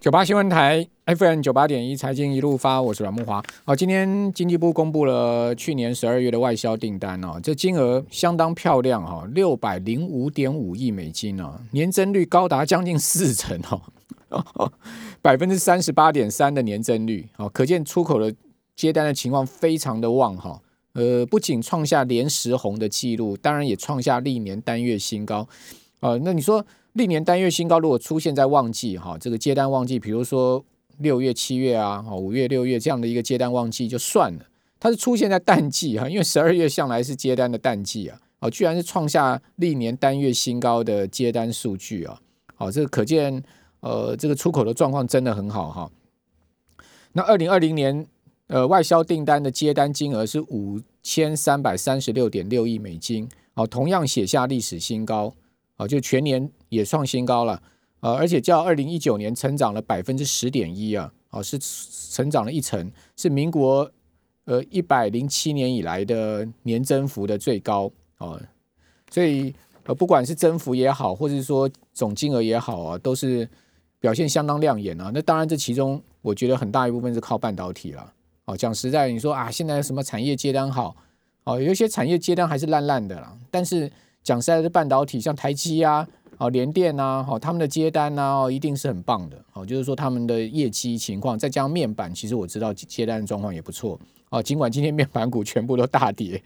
九八新闻台 FM 九八点一财经一路发，我是阮木华。好，今天经济部公布了去年十二月的外销订单哦，这金额相当漂亮哈，六百零五点五亿美金哦，年增率高达将近四成哦，百分之三十八点三的年增率哦，可见出口的接单的情况非常的旺哈。呃，不仅创下连十红的记录，当然也创下历年单月新高。呃，那你说？历年单月新高，如果出现在旺季哈，这个接单旺季，比如说六月、七月啊，哈五月、六月这样的一个接单旺季就算了，它是出现在淡季哈，因为十二月向来是接单的淡季啊，哦居然是创下历年单月新高的接单数据啊，好，这个可见呃这个出口的状况真的很好哈。那二零二零年呃外销订单的接单金额是五千三百三十六点六亿美金，哦同样写下历史新高。啊，就全年也创新高了，呃，而且较二零一九年成长了百分之十点一啊，哦，是成长了一成，是民国呃一百零七年以来的年增幅的最高哦，所以呃不管是增幅也好，或者是说总金额也好啊，都是表现相当亮眼啊。那当然这其中我觉得很大一部分是靠半导体了，哦，讲实在，你说啊，现在什么产业接单好，哦，有一些产业接单还是烂烂的啦，但是。讲实在，的半导体像台积啊、哦联电呐、哦他们的接单呐，哦一定是很棒的。哦，就是说他们的业绩情况，再加上面板，其实我知道接单的状况也不错。哦，尽管今天面板股全部都大跌。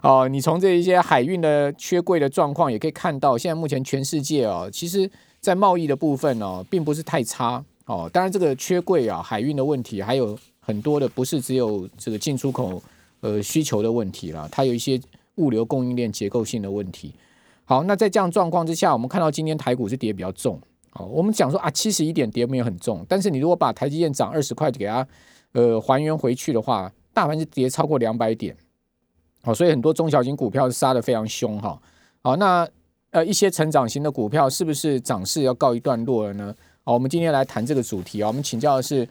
哦，你从这一些海运的缺柜的状况，也可以看到，现在目前全世界哦，其实在贸易的部分哦，并不是太差。哦，当然这个缺柜啊、海运的问题，还有很多的，不是只有这个进出口呃需求的问题啦，它有一些。物流供应链结构性的问题。好，那在这样状况之下，我们看到今天台股是跌比较重。好，我们讲说啊，七十一点跌没有很重，但是你如果把台积电涨二十块给它呃还原回去的话，大盘是跌超过两百点。好，所以很多中小型股票杀的非常凶哈。好，那呃一些成长型的股票是不是涨势要告一段落了呢？好，我们今天来谈这个主题啊。我们请教的是。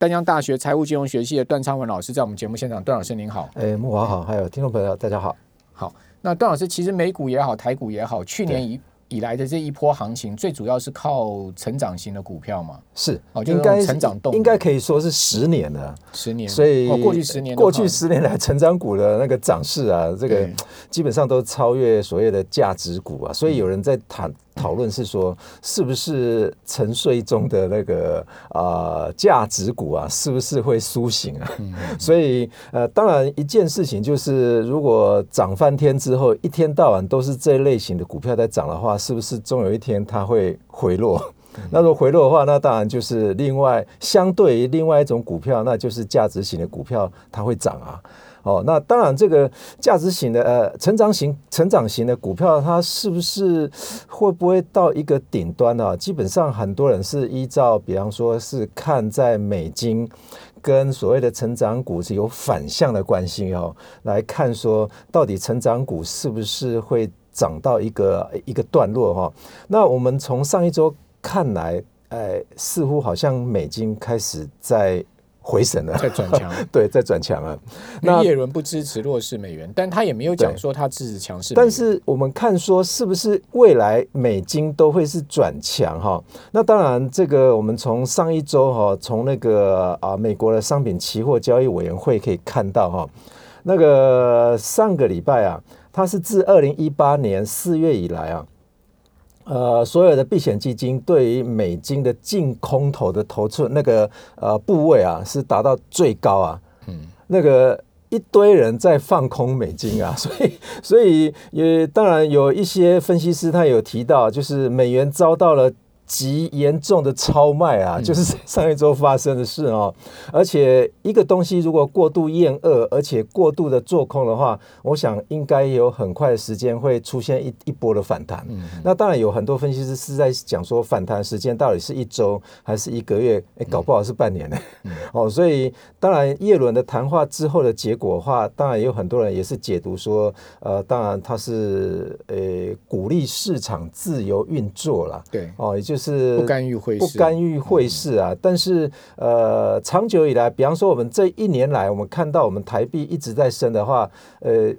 丹江大学财务金融学系的段昌文老师在我们节目现场，段老师您好。哎，木华好，还有听众朋友大家好。好，那段老师其实美股也好，台股也好，去年以以来的这一波行情，最主要是靠成长型的股票嘛？是，哦，应该成长动，应该可以说是十年了，十年。所以过去十年，过去十年来成长股的那个涨势啊，这个基本上都超越所谓的价值股啊，所以有人在谈。讨论是说，是不是沉睡中的那个啊价值股啊，是不是会苏醒啊？所以呃，当然一件事情就是，如果涨翻天之后，一天到晚都是这类型的股票在涨的话，是不是终有一天它会回落？那如果回落的话，那当然就是另外相对于另外一种股票，那就是价值型的股票它会涨啊。哦，那当然，这个价值型的呃成长型成长型的股票，它是不是会不会到一个顶端呢？基本上很多人是依照，比方说是看在美金跟所谓的成长股是有反向的关系哦，来看说到底成长股是不是会涨到一个一个段落哈？那我们从上一周看来，哎，似乎好像美金开始在。回神了，在转强，对，在转强了。那叶伦不支持弱势美元，但他也没有讲说他支持强势。但是我们看说，是不是未来美金都会是转强哈？那当然，这个我们从上一周哈，从那个啊美国的商品期货交易委员会可以看到哈，那个上个礼拜啊，它是自二零一八年四月以来啊。呃，所有的避险基金对于美金的净空头的投出那个呃部位啊，是达到最高啊。嗯，那个一堆人在放空美金啊，所以所以也当然有一些分析师他有提到，就是美元遭到了。极严重的超卖啊，就是上一周发生的事哦。而且一个东西如果过度厌恶，而且过度的做空的话，我想应该有很快的时间会出现一一波的反弹。那当然有很多分析师是在讲说，反弹时间到底是一周还是一个月？哎，搞不好是半年呢。哦，所以当然叶伦的谈话之后的结果的话，当然也有很多人也是解读说，呃，当然他是呃鼓励市场自由运作了。对，哦，也就。就是不干预会不，干预会市啊。但是呃，长久以来，比方说我们这一年来，我们看到我们台币一直在升的话，呃，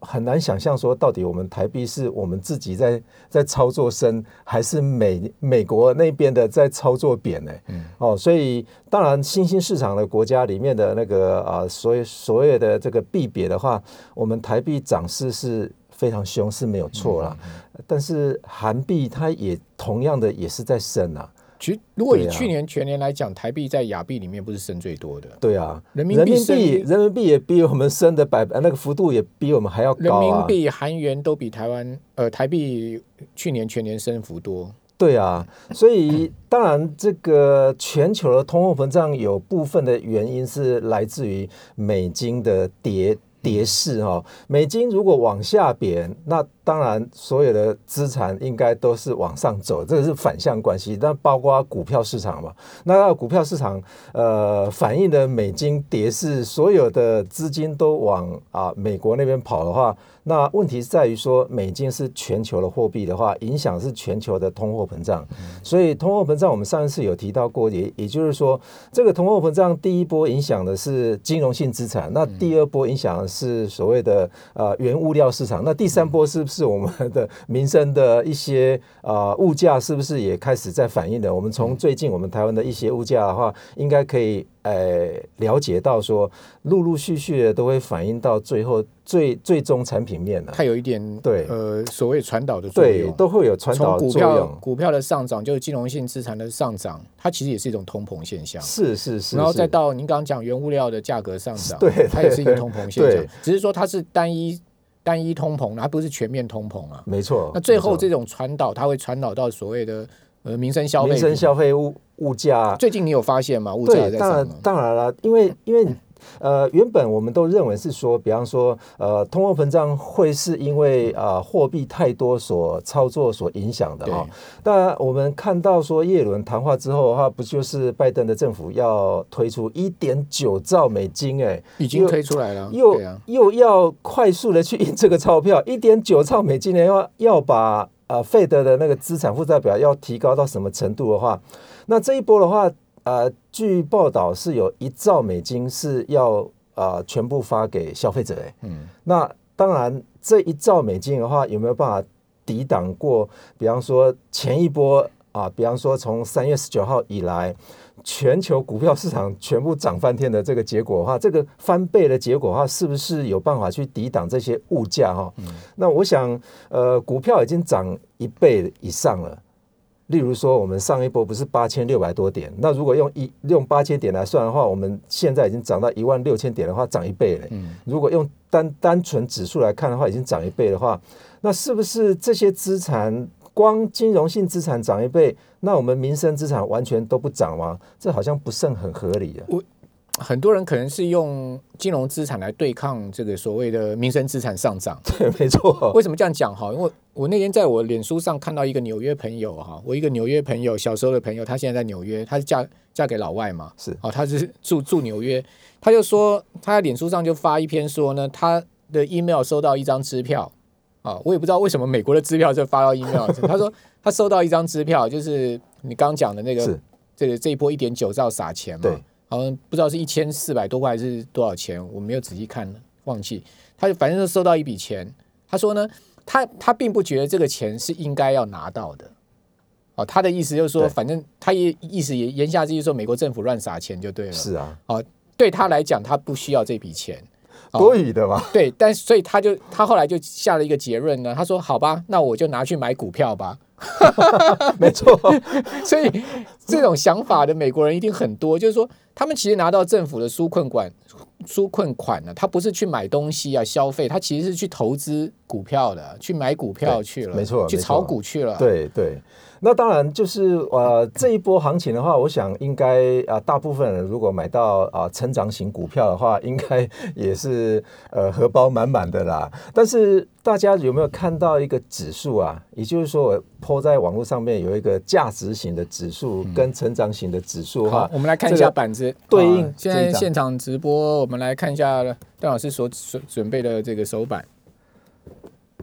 很难想象说到底我们台币是我们自己在在操作升，还是美美国那边的在操作贬呢？嗯哦，所以当然新兴市场的国家里面的那个啊，所以所谓的这个币别的话，我们台币涨势是非常凶是没有错啦。嗯但是韩币它也同样的也是在升啊。其实如果以去年全年来讲，台币在亚币里面不是升最多的，对啊，人民币人民币也比我们升的百呃那个幅度也比我们还要高啊。民币、韩元都比台湾呃台币去年全年升幅多。对啊，所以当然这个全球的通货膨胀有部分的原因是来自于美金的跌跌势哈、美金如果往下贬，那当然所有的资产应该都是往上走，这个是反向关系。那包括股票市场嘛，那股票市场呃反映的美金跌势，所有的资金都往啊美国那边跑的话，那问题在于说美金是全球的货币的话，影响是全球的通货膨胀。所以通货膨胀我们上一次有提到过，也也就是说，这个通货膨胀第一波影响的是金融性资产，那第二波影响的是所谓的呃原物料市场，那第三波是我们的民生的一些呃物价是不是也开始在反映的？我们从最近我们台湾的一些物价的话，应该可以呃了解到说，陆陆续续的都会反映到最后最最终产品面了。它有一点对呃所谓传导的作对，用。都会有传从导股票作用。股票的上涨，就是金融性资产的上涨，它其实也是一种通膨现象。是是是，然后再到您刚刚讲原物料的价格上涨，对它也是一个通膨现象，只是说它是单一单一通膨，而不是全面通膨啊。没错。那最后这种传导，它会传导到所谓的呃民生消费民生。消费物物价，最近你有发现吗？物价对，当然在涨吗？当然了，因为因为。呃，原本我们都认为是说，比方说，呃，通货膨胀会是因为啊、呃货币太多所操作所影响的哈、但我们看到说耶伦谈话之后的话，不就是拜登的政府要推出一点九兆美金、哎，已经推出来了，又啊，又要快速的去印这个钞票，一点九兆美金呢，要要把呃费德的那个资产负债表要提高到什么程度的话，那这一波的话，呃，据报道是有一兆美金是要呃全部发给消费者，哎，嗯，那当然这一兆美金的话，有没有办法抵挡过？比方说前一波啊，比方说从三月十九号以来。全球股票市场全部涨翻天的这个结果的话，这个翻倍的结果的话，是不是有办法去抵挡这些物价哈？那我想，呃，股票已经涨一倍以上了。例如说，我们上一波不是八千六百多点，那如果用一用八千点来算的话，我们现在已经涨到一万六千点的话，涨一倍了。嗯如果用单单纯指数来看的话，已经涨一倍的话，那是不是这些资产光金融性资产涨一倍，那我们民生资产完全都不涨吗？这好像不甚很合理啊。很多人可能是用金融资产来对抗这个所谓的民生资产上涨。对，没错。为什么这样讲哈？因为我那天在我脸书上看到一个纽约朋友哈，我一个纽约朋友，小时候的朋友，他现在在纽约，他是嫁嫁给老外嘛，是。哦，他是住住纽约，他就说他在脸书上就发一篇说呢，他的 email 收到一张支票。啊，我也不知道为什么美国的支票就发到 email，他说他收到一张支票，就是你刚刚讲的那个是。这个这一波一点九兆撒钱嘛，对，好像不知道是一千四百多块还是多少钱，我没有仔细看，忘记。他就反正就收到一笔钱，他说呢，他他并不觉得这个钱是应该要拿到的。哦，他的意思就是说，反正他也意思也言下之意说，美国政府乱撒钱就对了。是啊，哦对他来讲，他不需要这笔钱。哦多余的嘛。对，但所以他就他后来就下了一个结论呢，他说：“好吧，那我就拿去买股票吧。没错，”所以这种想法的美国人一定很多，就是说他们其实拿到政府的纾困款纾困款呢，他不是去买东西啊消费，他其实是去投资股票的，去买股票去了，没错去炒股去了。对对。那当然就是呃 这一波行情的话，我想应该啊、大部分人如果买到啊、成长型股票的话，应该也是呃荷包满满的啦。但是大家有没有看到一个指数啊？也就是说，我抛在网络上面有一个价值型的指数跟成长型的指数的话，好，我们来看一下板子对应好现在现场直播，我们来看一下段老师所准准备的这个手板。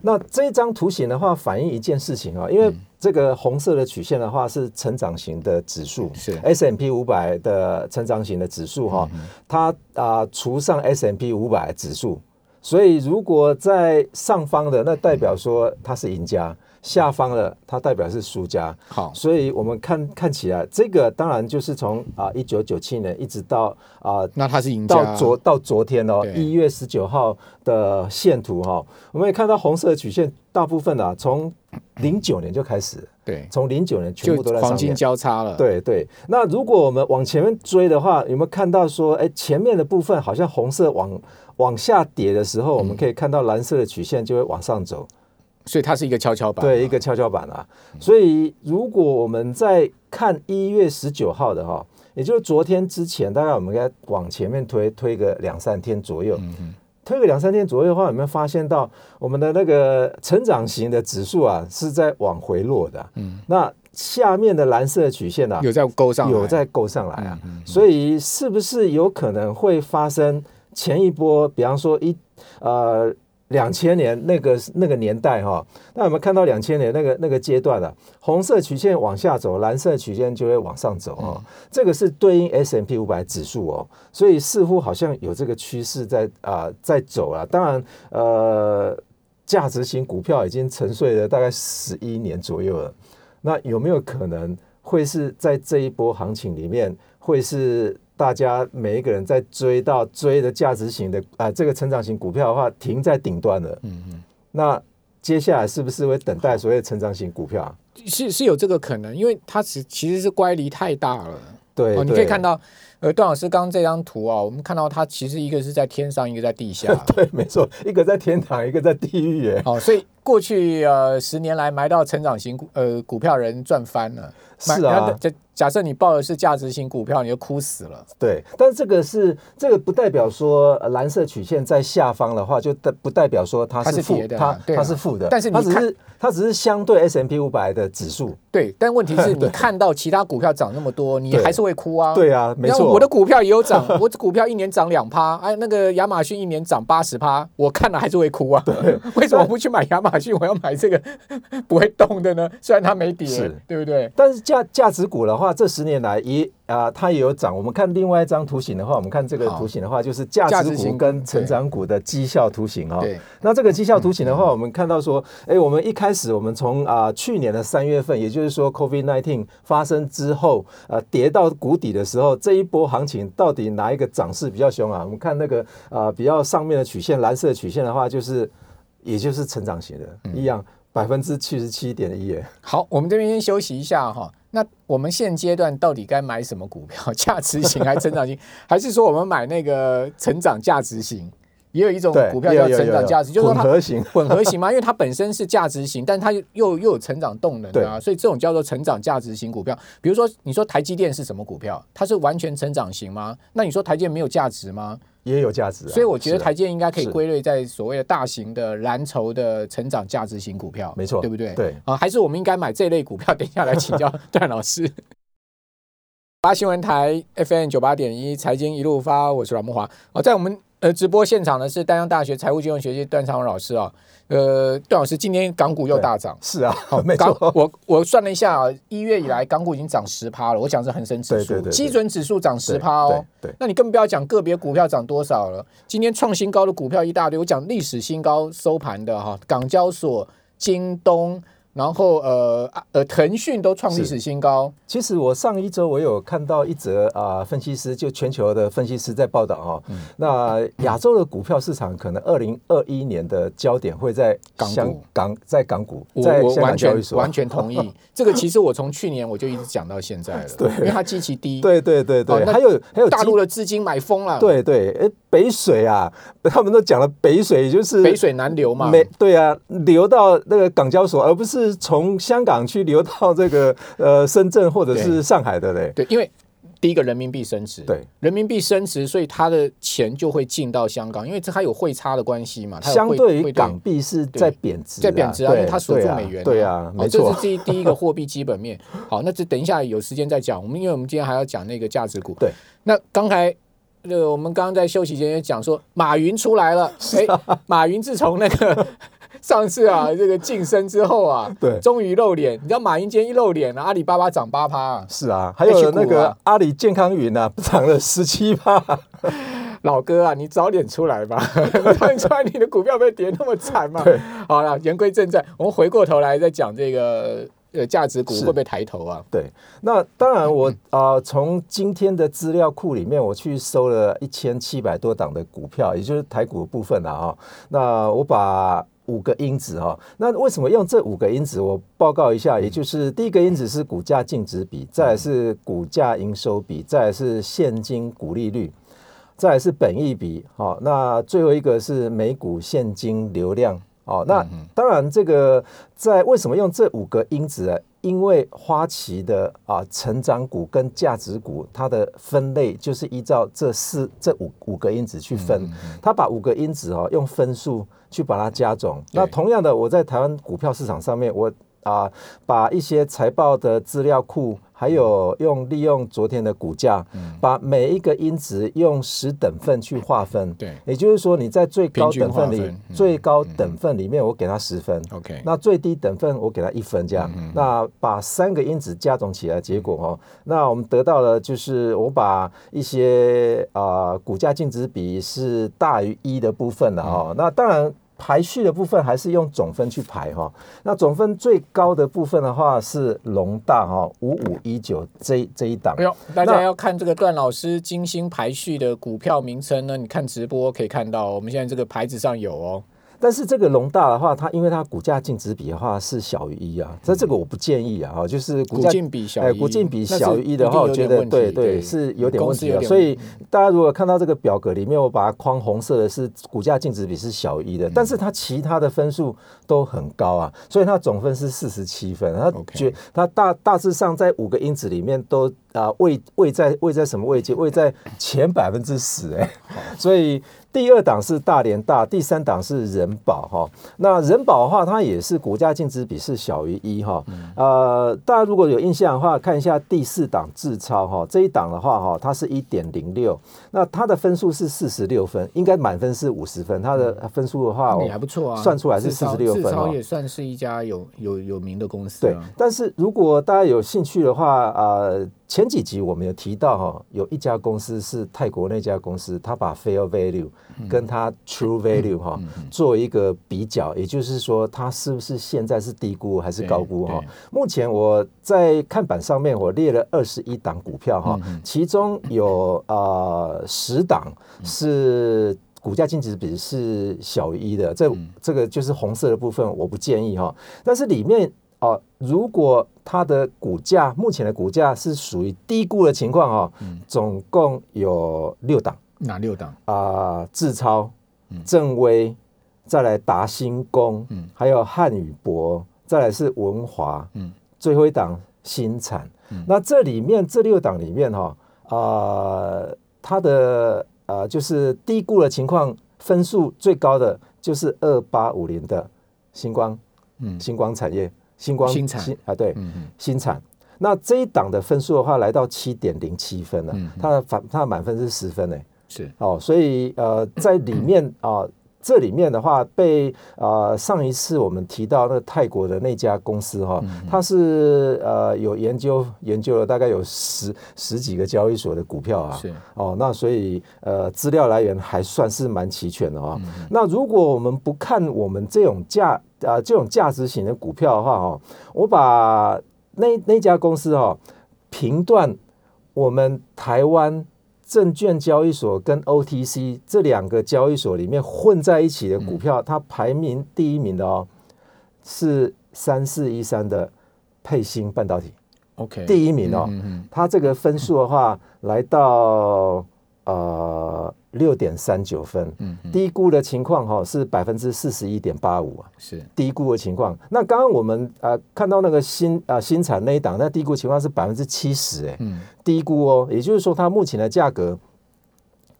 那这一张图形的话，反映一件事情啊，因为这个红色的曲线的话是成长型的指数，是。S M P 五百的成长型的指数哈，它啊除上 S M P 五百指数，所以如果在上方的，那代表说它是赢家；下方的，它代表是输家。好，所以我们看看起来，这个当然就是从啊一九九七年一直到啊那它是赢家。到昨到昨天哦，一月十九号的线图哈、我们也看到红色的曲线，大部分啊从零九年就开始，对，从零九年全部都在上黄金。交叉了。，对对，那如果我们往前面追的话，有没有看到说，哎，前面的部分好像红色往往下跌的时候，我们可以看到蓝色的曲线就会往上走，所以它是一个跷跷板。对，一个跷跷板啊。所以如果我们在看一月十九号的哈，也就是昨天之前，大概我们应该往前面推推个两三天左右。嗯推个两三天左右的话，有没有发现到我们的那个成长型的指数啊是在往回落的？嗯，那下面的蓝色的曲线啊，有在勾上来，有在勾上来啊，所以是不是有可能会发生前一波，比方说一呃两千年那个那个年代哈、那我们看到两千年那个那个阶段啊，红色曲线往下走，蓝色曲线就会往上走哦，这个是对应 S M P 五百指数哦，所以似乎好像有这个趋势在啊、在走了，当然呃。价值型股票已经沉睡了大概十一年左右了，那有没有可能会是在这一波行情里面，会是大家每一个人在追到追的价值型的啊、这个成长型股票的话，停在顶端了？嗯嗯。那接下来是不是会等待所谓的成长型股票啊？是是有这个可能，因为它其其实是乖离太大了。对，哦，你可以看到，呃，段老师刚刚这张图啊，我们看到它其实一个是在天上，一个在地下。对，没错，一个在天堂，一个在地狱，哎，哦，所以过去呃十年来埋到成长型股呃股票人赚翻了。是啊假假设你报的是价值型股票，你就哭死了。对，但是这个是这个不代表说呃蓝色曲线在下方的话，就代不代表说它它是负的它它是负的，但是它只是它只是相对 S M P 五百的指数，对，但问题是 你看到其他股票涨那么多，你对还是会哭啊。对啊，没错，我的股票也有涨，我股票一年涨两趴，哎，那个亚马逊一年涨八十趴，我看了还是会哭啊。为什么不去买亚马逊？我要买这个不会动的呢？虽然它没跌是，对不对？但是价价值股的话，这十年来也啊、它也有涨。我们看另外一张图形的话，我们看这个好图形的话，就是价值股跟成长股的绩效图形哦。对，那这个绩效图形的话，我们看到说，哎，我们一开始我们从啊、去年的三月份，也就是说 COVID nineteen 发生之后，呃，跌到谷底的时候，这一波行情到底哪一个涨势比较凶啊？我们看那个啊、比较上面的曲线，蓝色的曲线的话，就是也就是成长型的，一样百分之七十七点一，哎。好，我们这边先休息一下哈。那我们现阶段到底该买什么股票？价值型 还是成长型？还是说我们买那个成长价值型？也有一种，股票叫成长价值，就是说它混合型。混合型嘛，因为它本身是价值型，但它又又又有成长动能的啊，所以这种叫做成长价值型股票。比如说，你说台积电是什么股票？它是完全成长型吗？那你说台积电没有价值吗？也有价值、啊，所以我觉得台积电应该可以是归类在所谓的大型的蓝筹的成长价值型股票，没错对不对？对啊，还是我们应该买这类股票？等一下来请教 段老师。八新闻台 FM 九八点一财经一路发，我是阮木华。哦，在我们呃直播现场的是丹江大学财务金融学系段昌荣老师啊。呃，段老师，今天港股又大涨。是啊，没港错，我我算了一下啊，一月以来港股已经涨十趴了，我讲是恒生指数，对对对对基准指数涨十趴哦。那你更不要讲个别股票涨多少了。今天创新高的股票一大堆，我讲历史新高收盘的哈，港交所、京东，然后呃啊呃腾讯都创历史新高。其实我上一周我有看到一则啊、分析师就全球的分析师在报道哦，嗯。那亚洲的股票市场可能二零二一年的焦点会在港股。香港，在港股，我在香我完全港交易所，完全同意，这个其实我从去年我就一直讲到现在了，对。因为它基期低，对对对对，哦还有还有大陆的资金买疯了，，对对，哎，北水啊，他们都讲了北水就是北水南流嘛，没对啊，流到那个港交所，而不是从香港去流到这个呃深圳或者是上海的嘞。对，因为第一个人民币升值，对，人民币升值，所以它的钱就会进到香港，因为这它有汇差的关系嘛，它相对于港币是在贬值啊，在贬值啊，因为它锁住美元、对啊，好没错。这是，第一 第一个货币基本面。好，那这等一下有时间再讲，我们因为我们今天还要讲那个价值股。对，那刚才。呃，我们刚刚在休息间也讲说，马云出来了。哎，马云自从那个上次啊，这个晋升之后啊，对终于露脸。你知道马云今天一露脸阿里巴巴涨八趴啊，是啊，还有那个阿里健康云呢，涨了十七趴。老哥啊，你早点出来吧！看出来你的股票被跌那么惨嘛？对，好了，言归正传，我们回过头来再讲这个呃价值股会不会抬头啊？对，那当然我啊，从今天的资料库里面，我去收了一千七百多档的股票，也就是台股的部分了啊。那我把五个因子哈，那为什么用这五个因子？我报告一下，也就是第一个因子是股价净值比，再来是股价营收比，再来是现金股利率。再来是本益比，好，那最后一个是每股现金流量，哦，那当然这个在为什么用这五个因子呢？因为花旗的啊成长股跟价值股，它的分类就是依照这四这五五个因子去分，它把五个因子哦用分数去把它加总。那同样的，我在台湾股票市场上面，我啊把一些财报的资料库。还有用利用昨天的股价，把每一个因子用十等份去划分。对，也就是说你在最高等份里，最高等份里面我给它十分。OK，那最低等份我给它一分，这样。那把三个因子加总起来，结果哦，那我们得到了就是我把一些啊股价净值比是大于一的部分的哦。那当然。排序的部分还是用总分去排哈，那总分最高的部分的话是龙大哈五五一九这这一档。哎呦，大家要看这个段老师精心排序的股票名称呢，你看直播可以看到，我们现在这个牌子上有哦。但是这个龙大的话，它因为它股价净值比的话是小于一啊，所以这个我不建议啊，哈，就是股净比小，哎，股净比小于一的话，我觉得对对是有点问题的。所以大家如果看到这个表格里面，我把它框红色的是股价净值比是小于一的，但是它其他的分数都很高啊，所以它总分是四十七分，它觉它大大致上在五个因子里面都啊位位在位在什么位置？位在前百分之十哎，所以。第二档是大连大，第三档是人保哈。那人保的话，它也是股价净值比是小于一哈。呃，大家如果有印象的话，看一下第四档智超哈，这一档的话哈，它是一点零六，那它的分数是四十六分，应该满分是五十分，它的分数的话，也还不错啊，算出来是四十六分。智超也算是一家有有有名的公司。对，但是如果大家有兴趣的话，呃。前几集我们有提到哈，有一家公司是泰国那家公司，他把 fair value 跟它 true value 哈做一个比较，也就是说它是不是现在是低估还是高估哈？目前我在看板上面我列了二十一档股票哈，其中有呃十档是股价净值比是小于一的，这这个就是红色的部分，我不建议哈。但是里面哦，如果它的股价目前的股价是属于低估的情况哦，总共有六档，哪六档？啊？智超、正威，再来达新工，还有汉语博，再来是文华，嗯，最后一档新产。那这里面这六档里面哈，啊，它的呃就是低估的情况，分数最高的就是二八五零的星光，嗯，星光产业。星光新产啊，对，嗯新产。那这一档的分数的话，来到七点零七分了。它的反，它的满分是十分呢。是哦，所以呃，在里面啊，这里面的话，被呃上一次我们提到那泰国的那家公司哈，它是呃有研究研究了大概有十十几个交易所的股票啊。是哦，那所以呃资料来源还算是蛮齐全的啊。那如果我们不看我们这种价。啊，这种价值型的股票的话，哈，我把那那家公司哈评断我们台湾证券交易所跟 OTC 这两个交易所里面混在一起的股票，它排名第一名的哦，是三四一三的配芯半导体，OK，第一名哦，它这个分数的话来到呃。六点三九分，嗯，低估的情况哈是百分之四十一点八五啊，是低估的情况。那刚刚我们呃看到那个新啊新产那一档，那低估情况是百分之七十，哎，嗯，低估哦，也就是说它目前的价格。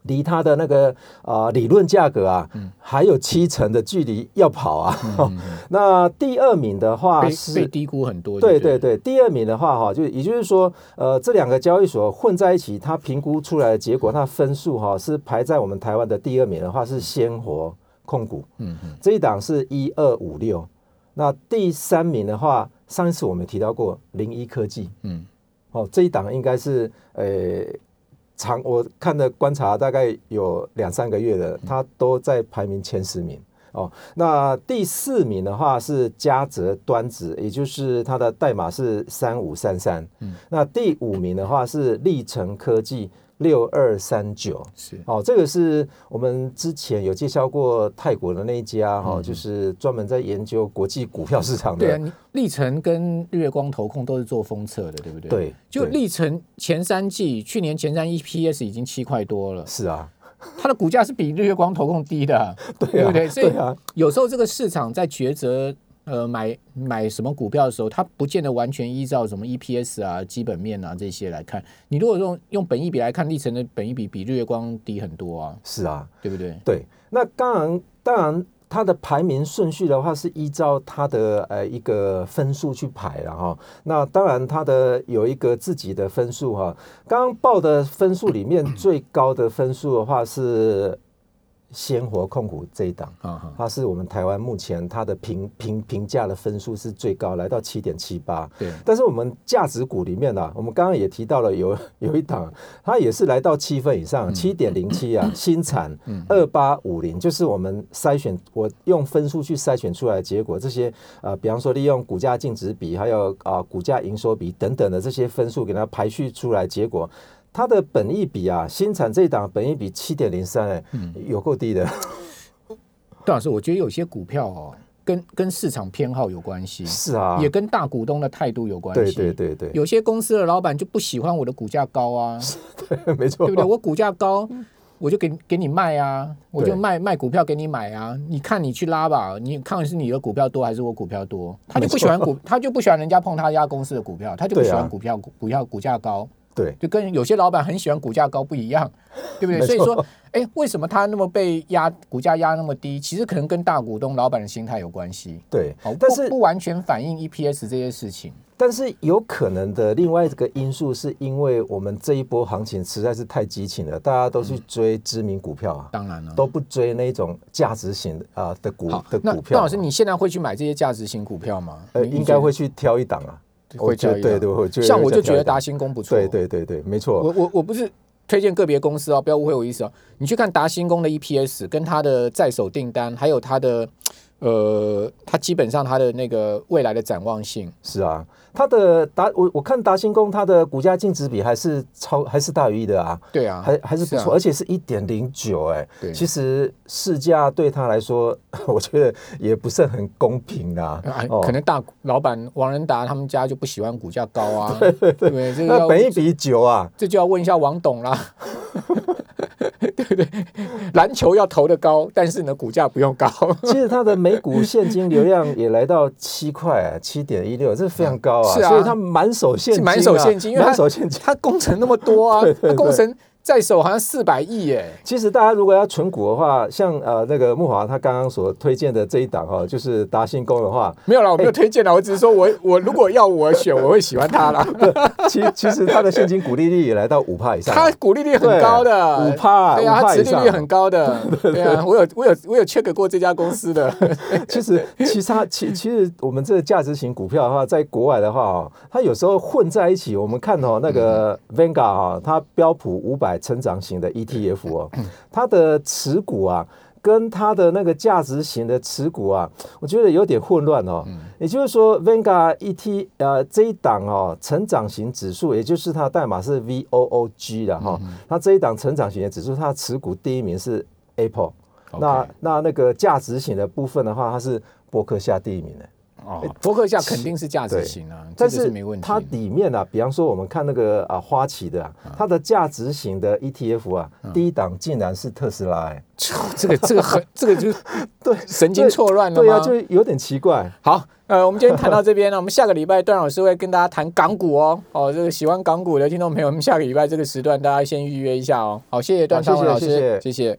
离它的那个啊理论价格啊，还有七成的距离要跑啊。那第二名的话是被低估很多。对对对，第二名的话哈，就也就是说，呃，这两个交易所混在一起，它评估出来的结果，它分数哈是排在我们台湾的第二名的话是鲜活。控股，嗯嗯，这一档是一二五六。那第三名的话，上一次我们提到过零一科技，嗯，哦，这一档应该是呃长我看的观察大概有两三个月的，它都在排名前十名。哦，那第四名的话是嘉泽端子，也就是它的代码是三五三三。嗯，那第五名的话是历成科技六二三九。是哦，这个是我们之前有介绍过泰国的那一家哈、哦，就是专门在研究国际股票市场的。对啊，你历程跟日月光投控都是做封测的，对不对？对就对历程前三季，去年前三 EPS 已经七块多了，是啊，它的股价是比日月光投控低的啊，对啊不对？所以对啊，有时候这个市场在抉择呃买买什么股票的时候，它不见得完全依照什么 EPS 啊、基本面啊这些来看。你如果用用本益比来看，历程的本益比比日月光低很多啊，是啊，对不对？对。那当然，当然。它的排名顺序的话是依照它的呃一个分数去排了哈。那当然它的有一个自己的分数哈。刚刚报的分数里面最高的分数的话是鲜活控股这一档，啊哈，它是我们台湾目前它的评评评价的分数是最高，来到七点七八。对，但是我们价值股里面呢、啊，我们刚刚也提到了有有一档，它也是来到七分以上，七点零七啊，新产二八五零，就是我们筛选我用分数去筛选出来的结果，这些呃，比方说利用股价净值比，还有啊、股价营收比等等的这些分数给它排序出来，结果它的本益比啊，新产这一档本益比七点零三，哎，有够低的。段老师，我觉得有些股票哦，跟跟市场偏好有关系，是啊，也跟大股东的态度有关对系。对对对，有些公司的老板就不喜欢我的股价高啊，对没错，对不对？我股价高，我就给给你卖啊，我就对卖卖股票给你买啊。你看你去拉吧，你看是你的股票多还是我股票多？他就不喜欢股，他就不喜欢人家碰他家公司的股票，他就不喜欢股票股票股价高，对就跟有些老板很喜欢股价高不一样，对不对？所以说，哎，为什么他那么被压股价压那么低？其实可能跟大股东老板的心态有关系。对哦，，但是不不完全反映 EPS 这些事情。但是有可能的另外一个因素，是因为我们这一波行情实在是太激情了，大家都去追知名股票啊，当然了，都不追那种价值型的啊的股的股票啊。段老师，你现在会去买这些价值型股票吗？呃应该会去挑一档啊，我会交易对对，我觉得像我就觉得达新工不错。对对对对，没错，我我我不是推荐个别公司哦，不要误会我意思哦。你去看达新工的 EPS 跟它的在手订单，还有它的呃，它基本上它的那个未来的展望性，是啊，它的达我我看达新工它的股价净值比还是超还是大于一的啊，对啊，还还是不错，啊而且是一点零九哎对，其实市价对他来说，我觉得也不是很公平啦啊，哦可能大老板王仁达他们家就不喜欢股价高啊，对对对？这个那要本一比九啊，这就要问一下王董啦，对不对？篮球要投的高，但是呢，股价不用高。其实它的每股现金流量也来到七块，七点一六，这是非常 高啊。是啊所以他满手现金、满手现金因为它满手现金。他工程那么多啊，他工程在手好像四百亿耶。其实大家如果要存股的话，像呃那个木华他刚刚所推荐的这一档哈，就是达信工的话，没有啦，我没有推荐啦，我只是说我 我如果要我选，我会喜欢它啦。其其实它的现金股利率也来到五帕以上啊。它股利率很高的，五帕对啊，它5%以上殖利率很高的，对啊，我有我有我有 check 过这家公司的，其实，其他其其实我们这个价值型股票的话，在国外的话哦，它有时候混在一起。我们看哦，那个 Vanguard 哈，它标普五百成长型的 ETF 哦，它的持股啊，跟它的那个价值型的持股啊，我觉得有点混乱哦。也就是说，Vanguard ET 呃这一档哦，成长型指数，也就是它的代码是 VOOG 的哈，它这一档成长型的指数，它的持股第一名是 Apple。那那那个价值型的部分的话，它是伯克夏第一名的，哦，博客下肯定是价值型啊，但是没问题。它里面啊，比方说我们看那个啊花旗的啊，它的价值型的 ETF 啊，第一档竟然是特斯拉，哎，这个这个很 这个就对，神经错乱了对啊，吗？就有点奇怪。好，呃，我们今天谈到这边呢，我们下个礼拜段老师会跟大家谈港股哦。哦，这个喜欢港股的听众朋友，我们下个礼拜这个时段大家先预约一下哦。好，谢谢段好谢谢昌文老师，谢谢